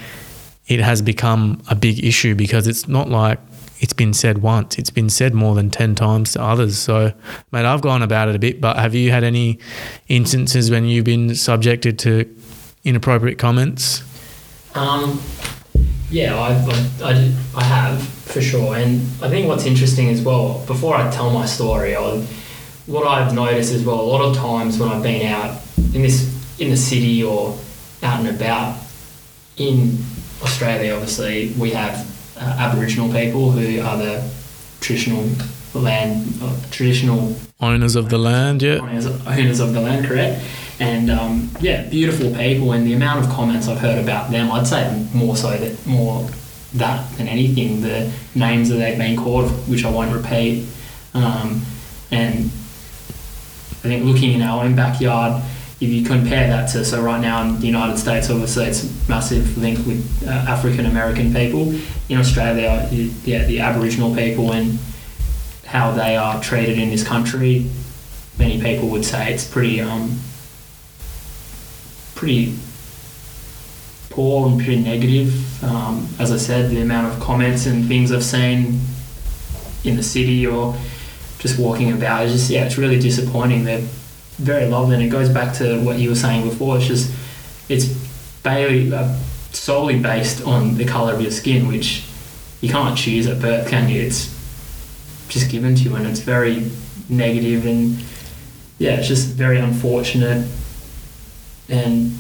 [SPEAKER 2] it has become a big issue because it's not like it's been said once. It's been said more than 10 times to others. So, mate, I've gone about it a bit, but have you had any instances when you've been subjected to inappropriate comments?
[SPEAKER 1] Um, yeah, I, I, I, I have for sure, and I think what's interesting as well. Before I tell my story, I, what I've noticed as well, a lot of times when I've been out in this in the city or out and about in Australia, obviously we have uh, Aboriginal people who are the traditional land, uh, traditional
[SPEAKER 2] Owners of the land, yeah.
[SPEAKER 1] owners, owners of the land, correct? And um, yeah, beautiful people. And the amount of comments I've heard about them, I'd say more so that more that than anything. The names that they've been called, which I won't repeat, um, and I think looking in our own backyard, if you compare that to so right now in the United States, obviously it's massive link with uh, African American people. In Australia, yeah, the Aboriginal people and how they are treated in this country, many people would say it's pretty um, pretty poor and pretty negative. Um, as I said, the amount of comments and things I've seen in the city or just walking about is just yeah, it's really disappointing. They're very lovely, and it goes back to what you were saying before. It's just it's barely, uh, solely based on the color of your skin, which you can't choose at birth, can you? It's just given to you, and it's very negative and yeah, it's just very unfortunate and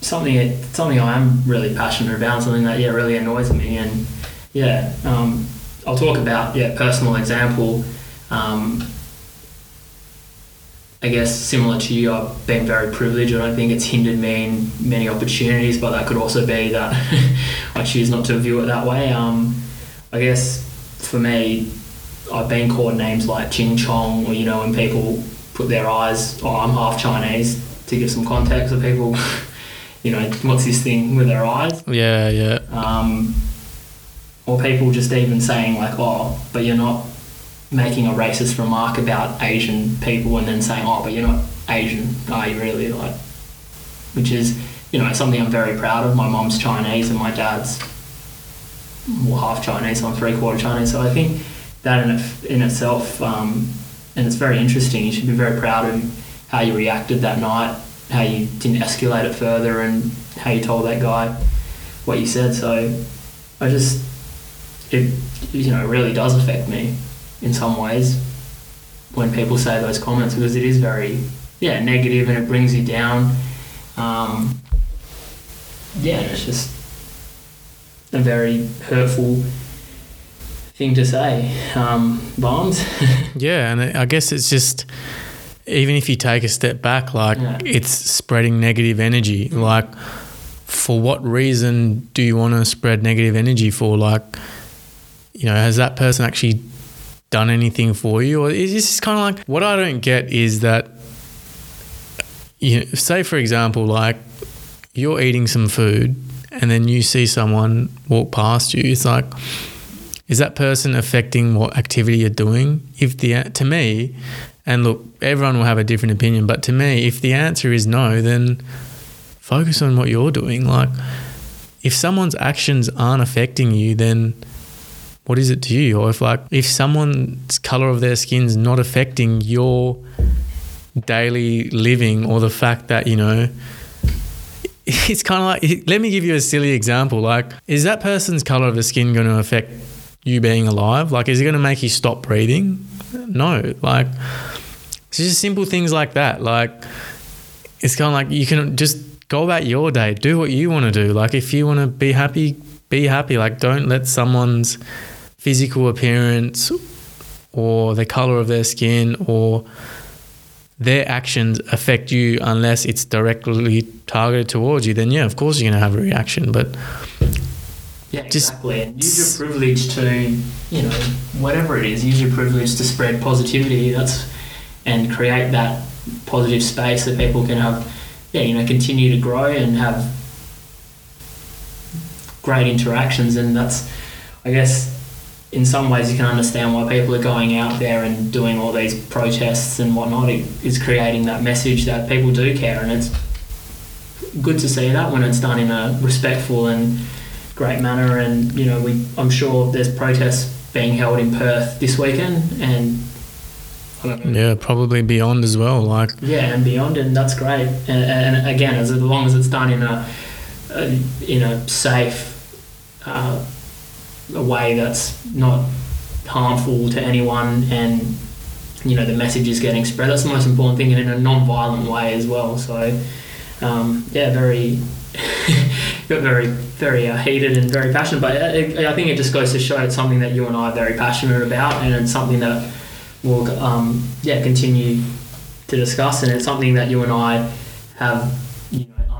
[SPEAKER 1] something something I am really passionate about, something that yeah really annoys me, and yeah, um, I'll talk about yeah personal example. Um, I guess similar to you, I've been very privileged. I don't think it's hindered me in many opportunities, but that could also be that I choose not to view it that way. Um, I guess for me, I've been called names like Ching Chong, or you know, when people put their eyes, oh, I'm half Chinese, to give some context to people, you know, what's this thing with their eyes?
[SPEAKER 2] Yeah, yeah.
[SPEAKER 1] Um, or people just even saying like, oh, but you're not making a racist remark about Asian people and then saying, oh, but you're not Asian, are you really? Like, which is, you know, something I'm very proud of. My mom's Chinese and my dad's well, half Chinese, I'm three quarter Chinese. So I think that in, in itself, um, and it's very interesting. You should be very proud of how you reacted that night, how you didn't escalate it further, and how you told that guy what you said. So I just, it, you know, really does affect me in some ways when people say those comments because it is very, yeah, negative and it brings you down. Um, yeah, and it's just a very hurtful thing to say. Um, bombs.
[SPEAKER 2] Yeah, and I guess it's just even if you take a step back, like
[SPEAKER 1] Yeah.
[SPEAKER 2] it's spreading negative energy. Like, for what reason do you want to spread negative energy for? Like, you know, has that person actually done anything for you, or is this kind of like what I don't get is that you know, say for example, like you're eating some food and then you see someone walk past you. It's like is that person affecting what activity you're doing? If the to me, and look, everyone will have a different opinion, but to me, if the answer is no, then focus on what you're doing. Like, if someone's actions aren't affecting you, then what is it to you? Or if like if someone's color of their skin's not affecting your daily living, or the fact that you know it's kind of like let me give you a silly example like is that person's color of the skin going to affect you being alive like is it going to make you stop breathing no like It's just simple things like that. Like it's kind of like you can just go about your day, do what you want to do. Like if you want to be happy, be happy. Like don't let someone's physical appearance or the color of their skin or their actions affect you unless it's directly targeted towards you, then yeah, of course you're going to have a reaction. But
[SPEAKER 1] Yeah,
[SPEAKER 2] Just-
[SPEAKER 1] exactly. And use your privilege to, you know, whatever it is, use your privilege to spread positivity. That's and create that positive space that people can have, yeah, you know, continue to grow and have great interactions. And that's, I guess, in some ways, you can understand why people are going out there and doing all these protests and whatnot. It is creating that message that people do care, and it's good to see that when it's done in a respectful and great manner. And you know, we I'm sure there's protests being held in Perth this weekend, and I don't know.
[SPEAKER 2] yeah, probably beyond as well. Like
[SPEAKER 1] Yeah, and beyond, and that's great. And, and again, as long as it's done in a, a in a safe uh, a way that's not harmful to anyone, and you know the message is getting spread. That's the most important thing, and in a non-violent way as well. So, um, yeah, very. got very, very uh, heated and very passionate, but I, I think it just goes to show it's something that you and I are very passionate about, and it's something that we'll, um, yeah, continue to discuss, and it's something that you and I have,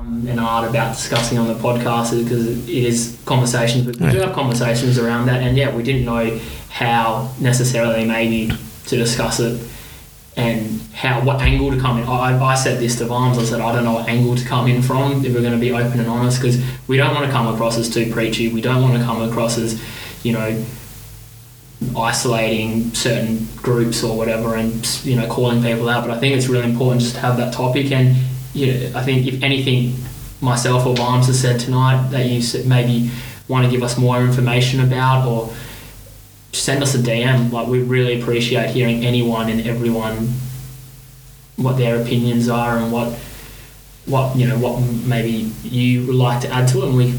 [SPEAKER 1] um, an art about discussing on the podcast because it is conversations. But we do have conversations around that, and yeah, we didn't know how necessarily maybe to discuss it and how what angle to come in. I, I said this to Vams. I said I don't know what angle to come in from if we're going to be open and honest because we don't want to come across as too preachy. We don't want to come across as you know isolating certain groups or whatever and you know calling people out but I think it's really important just to have that topic and you know, I think if anything myself or Vams has said tonight that you maybe want to give us more information about or send us a DM like we really appreciate hearing anyone and everyone what their opinions are and what what you know what maybe you would like to add to it and we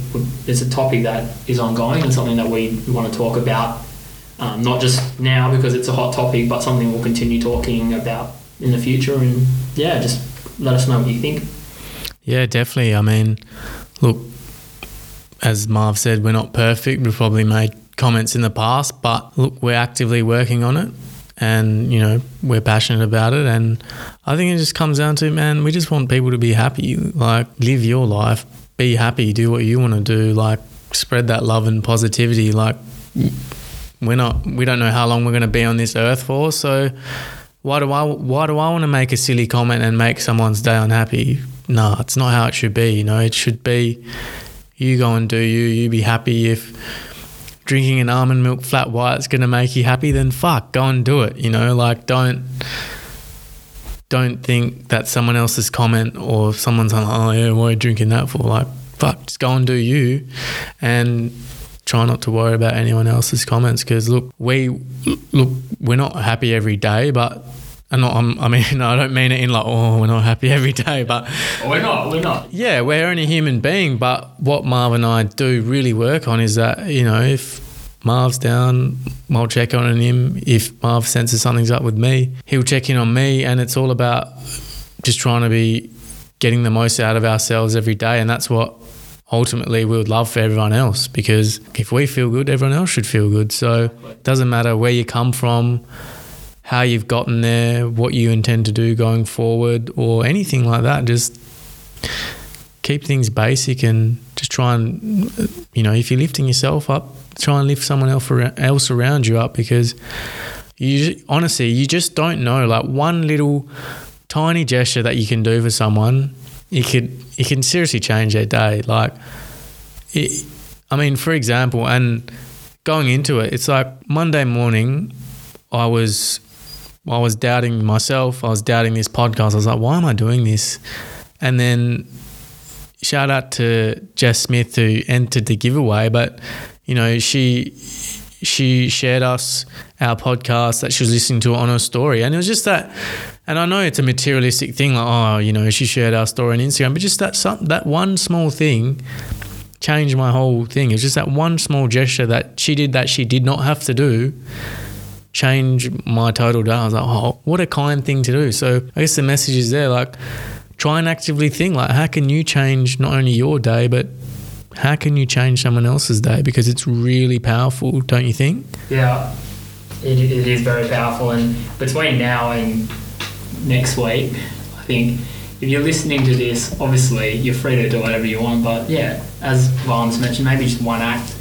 [SPEAKER 1] it's a topic that is ongoing and something that we want to talk about um, not just now because it's a hot topic, but something we'll continue talking about in the future. And yeah, just let us know what you think.
[SPEAKER 2] Yeah, definitely. I mean, look, as Marv said, we're not perfect. We've probably made comments in the past, but look, we're actively working on it and, you know, we're passionate about it. And I think it just comes down to, man, we just want people to be happy. Like, live your life, be happy, do what you want to do, like, spread that love and positivity. Like, we're not, we don't know how long we're going to be on this earth for. So, why do I why do I want to make a silly comment and make someone's day unhappy? No, it's not how it should be. You know, it should be you go and do you. You be happy if drinking an almond milk flat white is going to make you happy. Then fuck, go and do it. You know, like don't don't think that someone else's comment or someone's like, oh yeah, why are you drinking that for? Like fuck, just go and do you, and try not to worry about anyone else's comments because look we look we're not happy every day but I'm not, I'm, I mean I don't mean it in like oh we're not happy every day but oh,
[SPEAKER 1] We're not. We're not.
[SPEAKER 2] yeah we're only human being but what Marv and I do really work on is that you know if Marv's down I'll check on him if Marv senses something's up with me he'll check in on me and it's all about just trying to be getting the most out of ourselves every day and that's what ultimately we would love for everyone else because if we feel good, everyone else should feel good. So it doesn't matter where you come from, how you've gotten there, what you intend to do going forward, or anything like that. Just keep things basic and just try and, you know, if you're lifting yourself up, try and lift someone else around, you up because you honestly, you just don't know. Like one little tiny gesture that you can do for someone it could it can seriously change their day. Like, it, I mean, for example, and going into it, it's like Monday morning, I was I was doubting myself. I was doubting this podcast. I was like, why am I doing this? And then shout out to Jess Smith who entered the giveaway, but you know she she shared us our podcast that she was listening to on her story, and it was just that. And I know it's a materialistic thing, like oh, you know, she shared our story on Instagram, but just that some, that one small thing changed my whole thing. It was just that one small gesture that she did that she did not have to do, change my total day. I was like, oh, what a kind thing to do. So I guess the message is there, like, try and actively think, like, how can you change not only your day, but how can you change someone else's day? Because it's really powerful, don't you think?
[SPEAKER 1] Yeah, it, it is very powerful. And between now and next week, I think if you're listening to this, obviously you're free to do whatever you want. But yeah, as Vance mentioned, maybe just one act,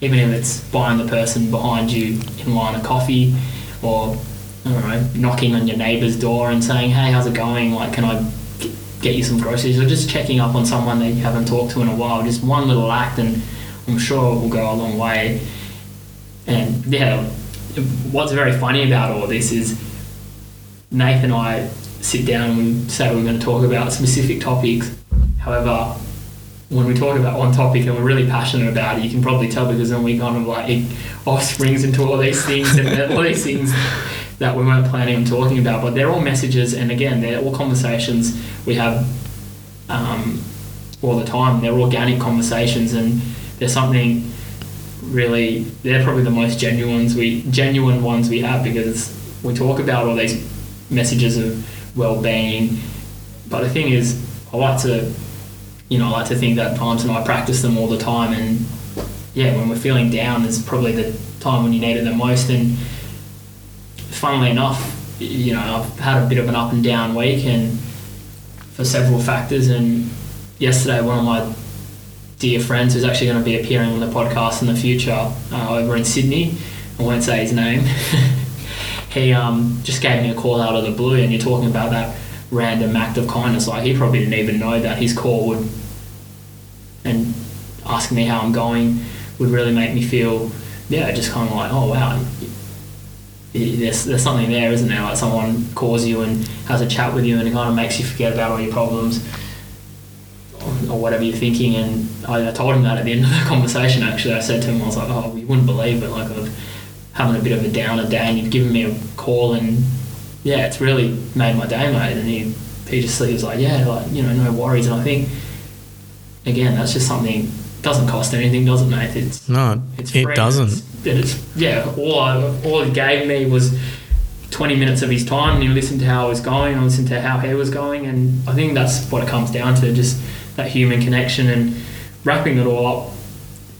[SPEAKER 1] even if it's buying the person behind you in line a coffee or I don't know, knocking on your neighbour's door and saying, "Hey, how's it going? Like, can I get you some groceries?" Or just checking up on someone that you haven't talked to in a while. Just one little act, and I'm sure it will go a long way. And yeah, what's very funny about all this is Nath and I sit down and we say we're going to talk about specific topics. However, when we talk about one topic and we're really passionate about it, you can probably tell because then we kind of like it offsprings into all these things and all these things that we weren't planning on talking about. But they're all messages, and again, they're all conversations we have um, all the time. They're organic conversations, and there's something really. They're probably the most genuine ones we genuine ones we have because we talk about all these messages of well-being. But the thing is, I like to, you know, I like to think that Palms and I practice them all the time, and yeah, when we're feeling down, is probably the time when you need it the most. And funnily enough, you know, I've had a bit of an up and down week, and for several factors. And yesterday, one of my dear friends who's actually going to be appearing on the podcast in the future uh, over in Sydney, I won't say his name. he um, just gave me a call out of the blue, and you're talking about that random act of kindness. Like he probably didn't even know that his call would and asking me how I'm going would really make me feel, yeah, just kind of like, oh wow, there's, there's something there, isn't there? Like someone calls you and has a chat with you, and it kind of makes you forget about all your problems or, whatever you're thinking. And I, I told him that at the end of the conversation. Actually, I said to him, I was like, oh, you wouldn't believe it, like I've having a bit of a downer day, and you've given me a call, and yeah, it's really made my day, mate. And he he just he was like, yeah, like you know, no worries. And I think again, that's just something doesn't cost anything, does it, mate? It's
[SPEAKER 2] No,
[SPEAKER 1] it's
[SPEAKER 2] it doesn't.
[SPEAKER 1] It's, it's yeah. All I, all he gave me was twenty minutes of his time, and he listened to how I was going, and listened to how he was going, and I think that's what it comes down to, just that human connection and wrapping it all up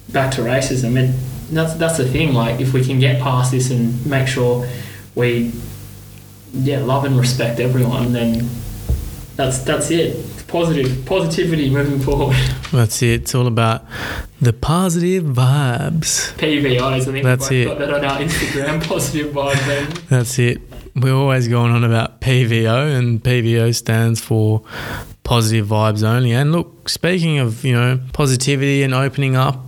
[SPEAKER 1] back to racism. It, that's that's the thing. Like if we can get past this and make sure we yeah love and respect everyone, then that's that's it. It's positive positivity moving forward.
[SPEAKER 2] That's it. It's all about the positive vibes.
[SPEAKER 1] PVIs. I think
[SPEAKER 2] That's
[SPEAKER 1] we've
[SPEAKER 2] it.
[SPEAKER 1] got that on our Instagram. Positive vibes. Then.
[SPEAKER 2] That's it. We're always going on about PVO, and PVO stands for positive vibes only. And look, speaking of you know positivity and opening up,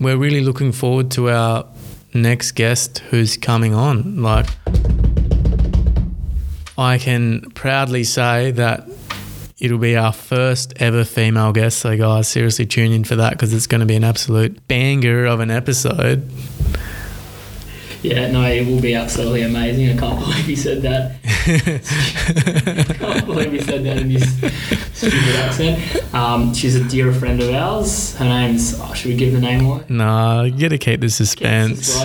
[SPEAKER 2] we're really looking forward to our next guest who's coming on. Like, I can proudly say that it'll be our first ever female guest. So, guys, seriously tune in for that because it's going to be an absolute banger of an episode.
[SPEAKER 1] Yeah, no, it will be absolutely amazing. I can't believe he said that. I can't believe he said that in his stupid accent. Um, she's a dear friend of ours. Her name's. Oh, should we give the name away?
[SPEAKER 2] nah, you got to keep the suspense.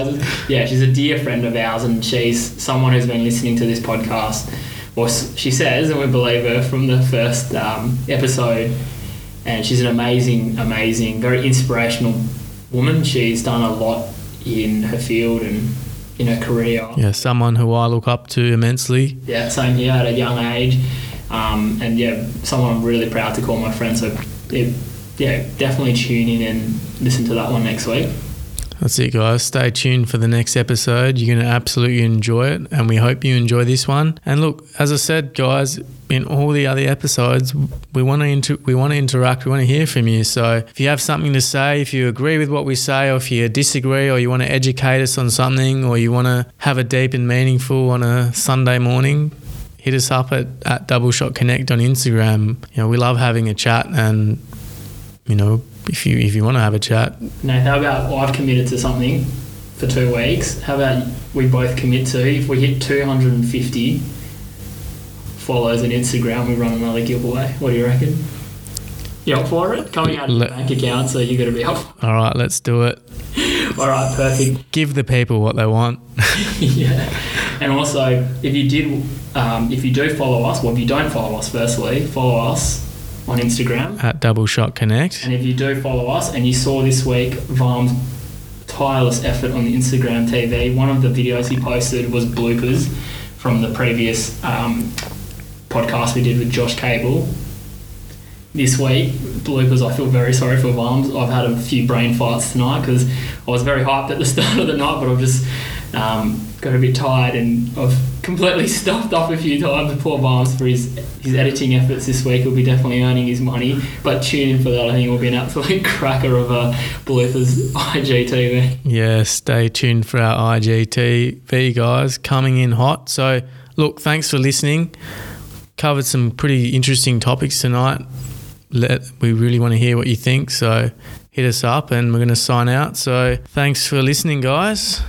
[SPEAKER 1] Yeah, she's a dear friend of ours, and she's someone who's been listening to this podcast. Or she says, and we believe her from the first um, episode. And she's an amazing, amazing, very inspirational woman. She's done a lot in her field and in her career.
[SPEAKER 2] Yeah, someone who I look up to immensely.
[SPEAKER 1] Yeah, same here at a young age. Um, and yeah, someone I'm really proud to call my friend. So it, yeah, definitely tune in and listen to that one next week.
[SPEAKER 2] That's it, guys. Stay tuned for the next episode. You're going to absolutely enjoy it, and we hope you enjoy this one. And look, as I said, guys, in all the other episodes, we want to inter- we want to interact. We want to hear from you. So if you have something to say, if you agree with what we say, or if you disagree, or you want to educate us on something, or you want to have a deep and meaningful on a Sunday morning, hit us up at, at Double Shot Connect on Instagram. You know, we love having a chat, and you know, if you if you want to have a chat,
[SPEAKER 1] Now, how about well, I've committed to something for two weeks? How about we both commit to if we hit 250 follows on Instagram, we run another giveaway. What do you reckon? You up for it? Coming out of
[SPEAKER 2] Let-
[SPEAKER 1] your bank account, so you got to be up.
[SPEAKER 2] all right, let's do it.
[SPEAKER 1] All right, perfect.
[SPEAKER 2] Give the people what they want.
[SPEAKER 1] yeah. And also, if you did, um, if you do follow us, well, if you don't follow us, firstly, follow us on Instagram.
[SPEAKER 2] At Double Shot Connect.
[SPEAKER 1] And if you do follow us and you saw this week Vams' tireless effort on the Instagram TV, one of the videos he posted was bloopers from the previous um, podcast we did with Josh Cable. This week, bloopers, I feel very sorry for Vams. I've had a few brain fights tonight because I was very hyped at the start of the night, but I've just um, got a bit tired and I've completely stuffed up a few times. Poor Vams for his, his editing efforts this week. He'll be definitely earning his money, but tune in for that. I think it will be an absolute cracker of a bloopers IGTV.
[SPEAKER 2] Yeah, stay tuned for our IGTV, guys, coming in hot. So, look, thanks for listening. Covered some pretty interesting topics tonight. Let, we really want to hear what you think. So, hit us up and we're going to sign out. So, thanks for listening, guys.